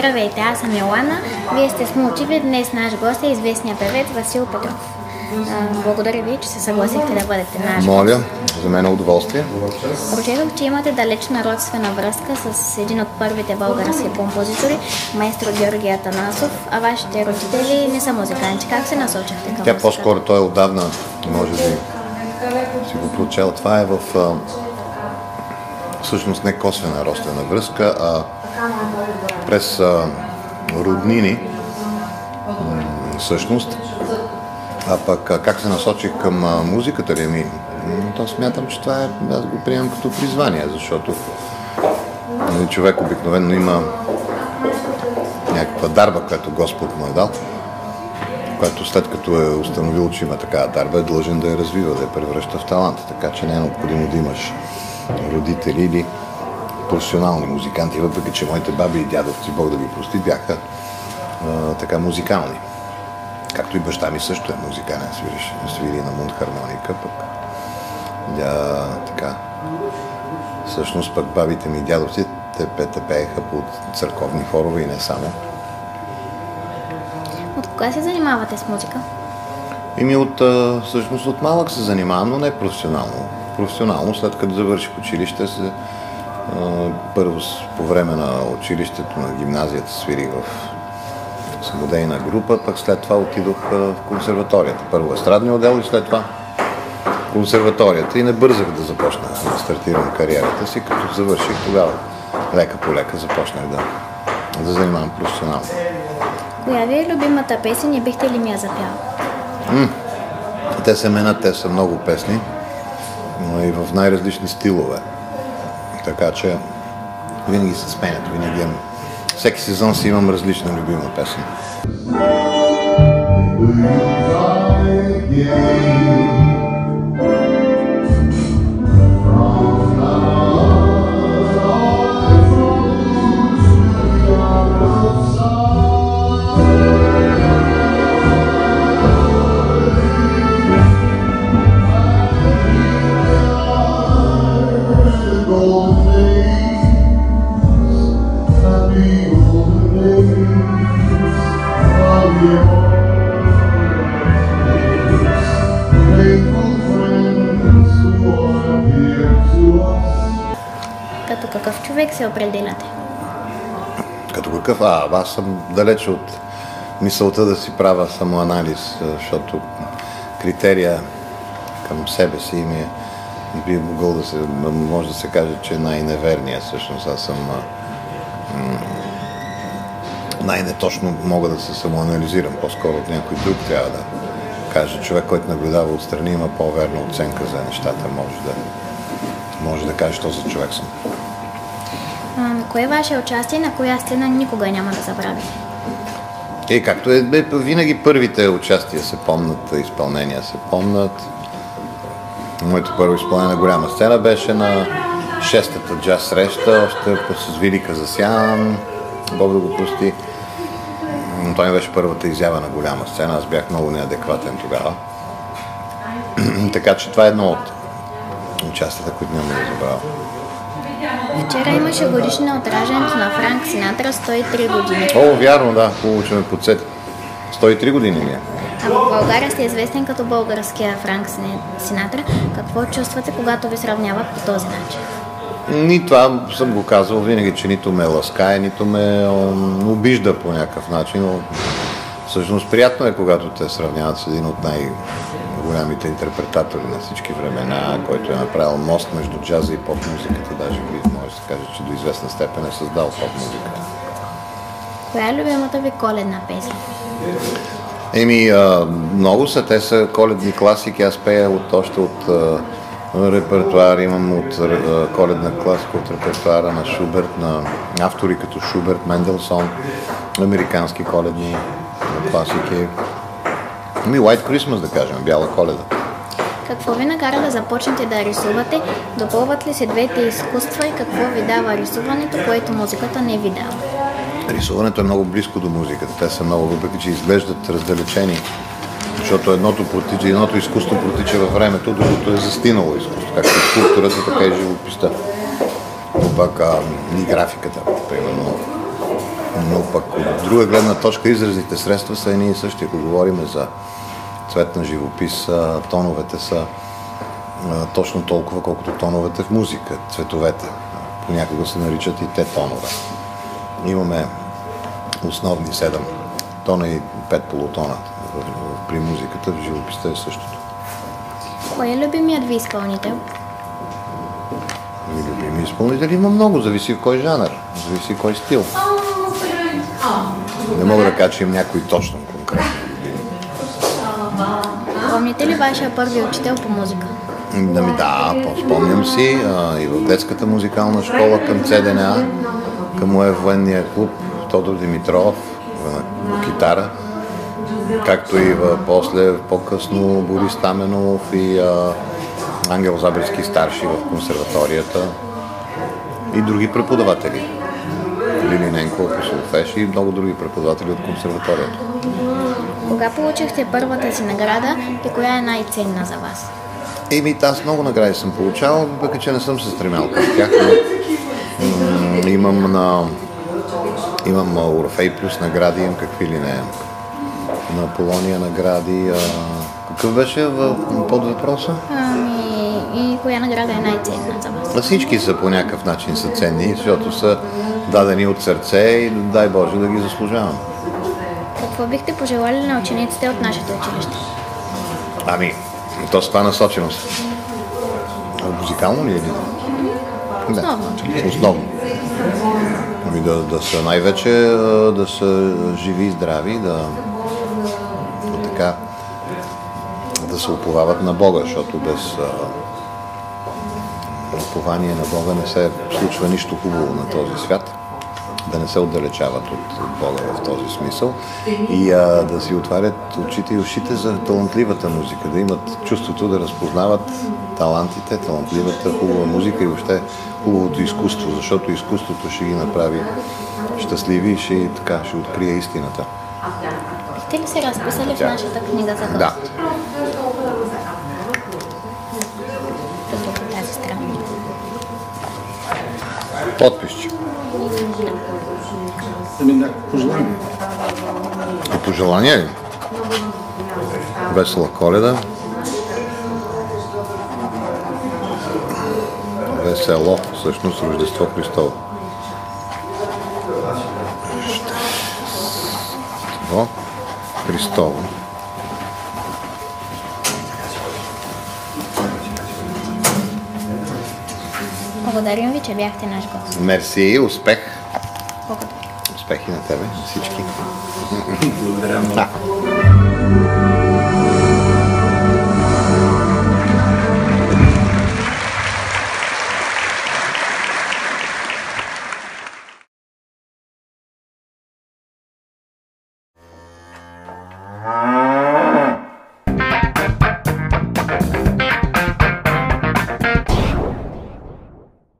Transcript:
Здравейте, аз съм Йолана. Вие сте с Мулчиви. Днес наш гост е известният певец Васил Петров. Благодаря ви, че се съгласихте да бъдете наш Моля, за мен е удоволствие. Прочетох, че имате далечна родствена връзка с един от първите български композитори, майстор Георги Атанасов, а вашите родители не са музиканти. Как се насочихте към Тя по-скоро той е отдавна, може би си го прочел. Това е в всъщност не косвена родствена връзка, а през роднини всъщност. А пък как се насочих към музиката ли ми? То смятам, че това е, аз го приемам като призвание, защото нали, човек обикновено има някаква дарба, която Господ му е дал, която след като е установил, че има такава дарба, е длъжен да я развива, да я превръща в талант. Така че не е необходимо да имаш родители или професионални музиканти, въпреки че моите баби и дядовци, Бог да ги прости, бяха а, така музикални. Както и баща ми също е музикален, свириш, свири на мундхармоника, пък да, така. Всъщност пък бабите ми и дядовци те, те пееха по църковни хорове и не само. От кога се занимавате с музика? Ими от, всъщност от малък се занимавам, но не професионално. Професионално, след като завърших училище, се, първо по време на училището на гимназията свирих в самодейна група, пък след това отидох в консерваторията. Първо естрадния отдел и след това консерваторията и не бързах да започна да стартирам кариерата си, като завърших тогава. Лека по лека започнах да, да занимавам професионално. Коя ви е любимата песен и бихте ли ми я запял? М- те се менят, те са много песни, но и в най-различни стилове. Така че винаги се сменят, винаги имам всеки сезон си имам различна любима песен. Като какъв човек се определяте? Като какъв? А, аз съм далеч от мисълта да си правя самоанализ, защото критерия към себе си ми е би могъл да се, може да се каже, че е най-неверния всъщност. Аз съм най-неточно мога да се самоанализирам. По-скоро от някой друг трябва да каже. Човек, който наблюдава отстрани, има по-верна оценка за нещата. Може да, може да каже, що за човек съм. А, кое е ваше участие, на коя сцена никога няма да забравите? Е, както е, бе, винаги първите участия се помнат, изпълнения се помнат. Моето първо изпълнение на голяма сцена беше на шестата джаз среща, още с Велика Засян, Бог да го прости. Той ми беше първата изява на голяма сцена, аз бях много неадекватен тогава. така че това е едно от участията, които няма да забравя. Вчера имаше годишна от раждането на Франк Синатра 103 години. О, вярно, да, хубаво, че ме подсети. 103 години ми е. А в България сте известен като българския Франк Синатра. Какво чувствате, когато ви сравняват по този начин? Ни това съм го казвал винаги, че нито ме ласкае, нито ме обижда по някакъв начин. Но всъщност приятно е, когато те сравняват с един от най- голямите интерпретатори на всички времена, който е направил мост между джаза и поп-музиката. Даже може да се каже, че до известна степен е създал поп-музиката. Коя е любимата ви коледна песен? Еми, много са. Те са коледни класики. Аз пея от, още от репертуар. Имам от коледна класика, от репертуара на Шуберт, на автори като Шуберт, Менделсон, американски коледни класики. Ами White Christmas, да кажем, Бяла коледа. Какво ви накара да започнете да рисувате? Допълват ли се двете изкуства и какво ви дава рисуването, което музиката не ви дава? Рисуването е много близко до музиката. Те са много, въпреки че изглеждат раздалечени, защото едното, протича, едното изкуство протича във времето, другото е застинало изкуство, както и скулптурата, така и живописта. Обак а, и графиката, примерно. Но пък от друга гледна точка изразните средства са едни и същи. Ако говорим за цвет на живопис, тоновете са точно толкова, колкото тоновете в музика, цветовете. Понякога се наричат и те тонове. Имаме основни седем тона и пет полутона в- в- при музиката, в живописта е същото. Кой е любимият ви изпълнител? Ми любими изпълнители има много, зависи в кой жанр, зависи в кой стил. Не мога да кажа, че имам някой точно конкретно. Помните ли вашия първи учител по музика? Да ми да, спомням си а, и в детската музикална школа към ЦДНА, към моя военния клуб Тодор Димитров на китара, както и в, после, по-късно Борис Таменов и а, Ангел Забрецки старши в консерваторията и други преподаватели. Лили Ненко по солфеж и много други преподаватели от консерваторията. Кога получихте първата си награда и коя е най-ценна за вас? Еми, аз много награди съм получавал, въпреки че не съм се стремял към тях, но м- имам на... Имам Орфей плюс награди, имам какви ли не. На Полония награди. А... Какъв беше в под въпроса? Ами, и коя награда е най-ценна за вас? Всички са по някакъв начин са ценни, защото са дадени от сърце и дай Боже да ги заслужавам. Какво бихте пожелали на учениците от нашето училище? Ами, то с това насоченост. Музикално ли е? или? Да. Основно. Основно. Ами да, да са най-вече да са живи и здрави, да така да се уповават на Бога, защото без упование на Бога не се случва нищо хубаво на този свят. Да не се отдалечават от, от Бога в този смисъл и а, да си отварят очите и ушите за талантливата музика, да имат чувството да разпознават талантите, талантливата хубава музика и въобще хубавото изкуство, защото изкуството ще ги направи щастливи и ще, така, ще открие истината. Бихте ли се разписали в Да. нашата книга за гост? Да. Тук по тази страна. Подписче. Ами някакво пожелание. А пожелания ли? Весела коледа. Весело, всъщност Рождество Христово. Рождество Христово. Благодарим ви, че бяхте наш гост. Мерси и успех. Благодаря. Успехи на тебе, всички. Благодаря много.